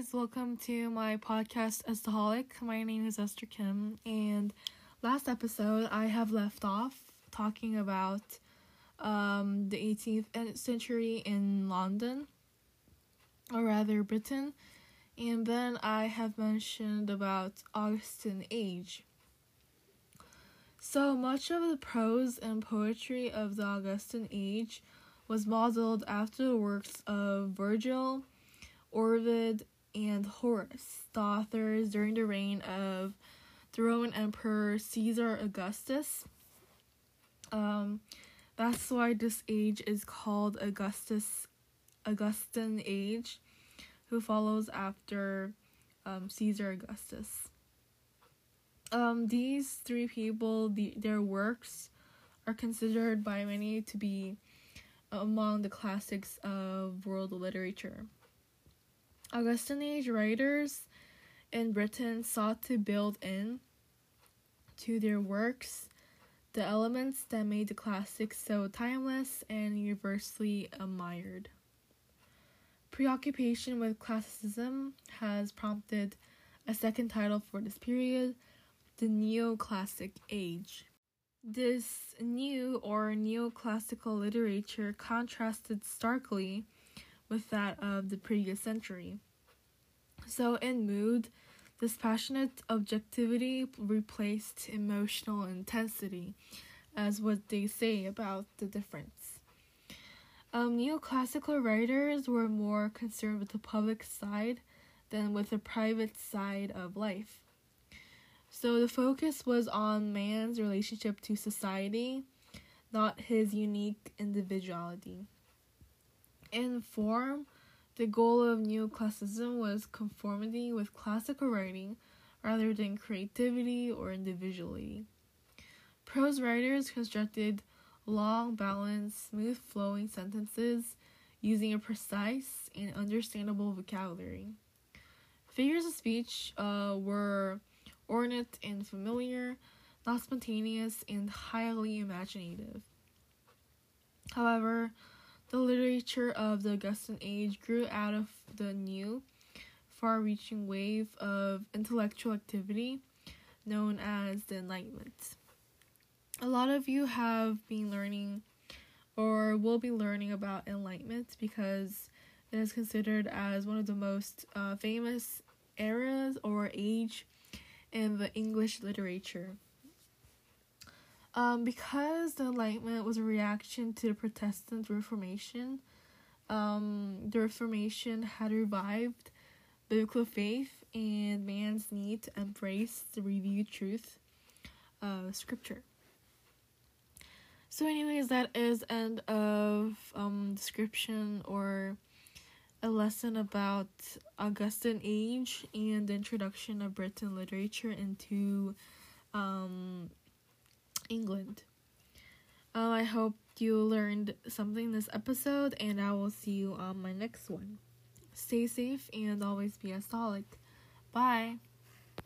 guys, welcome to my podcast Estaholic. My name is Esther Kim, and last episode I have left off talking about um, the 18th century in London, or rather Britain, and then I have mentioned about Augustan age. So much of the prose and poetry of the Augustan age was modeled after the works of Virgil, Ovid, and Horace, the authors during the reign of the Roman Emperor Caesar Augustus. Um, that's why this age is called Augustus Augustan age, who follows after um, Caesar Augustus. Um, these three people, the, their works are considered by many to be among the classics of world literature. Augustan age writers in Britain sought to build in to their works the elements that made the classics so timeless and universally admired. Preoccupation with classicism has prompted a second title for this period, the Neoclassic Age. This new or neoclassical literature contrasted starkly with that of the previous century. So, in mood, this passionate objectivity replaced emotional intensity, as what they say about the difference. Um, neoclassical writers were more concerned with the public side than with the private side of life. So the focus was on man's relationship to society, not his unique individuality. In form, the goal of neoclassicism was conformity with classical writing rather than creativity or individuality. Prose writers constructed long, balanced, smooth flowing sentences using a precise and understandable vocabulary. Figures of speech uh, were ornate and familiar, not spontaneous and highly imaginative. However, the literature of the Augustan age grew out of the new, far reaching wave of intellectual activity known as the Enlightenment. A lot of you have been learning or will be learning about Enlightenment because it is considered as one of the most uh, famous eras or age in the English literature. Um, because the Enlightenment was a reaction to the Protestant Reformation, um, the Reformation had revived biblical faith and man's need to embrace the revealed truth of Scripture. So, anyways, that is end of um description or a lesson about Augustan age and the introduction of Britain literature into um England. Um, I hope you learned something this episode, and I will see you on my next one. Stay safe and always be a solid. Bye.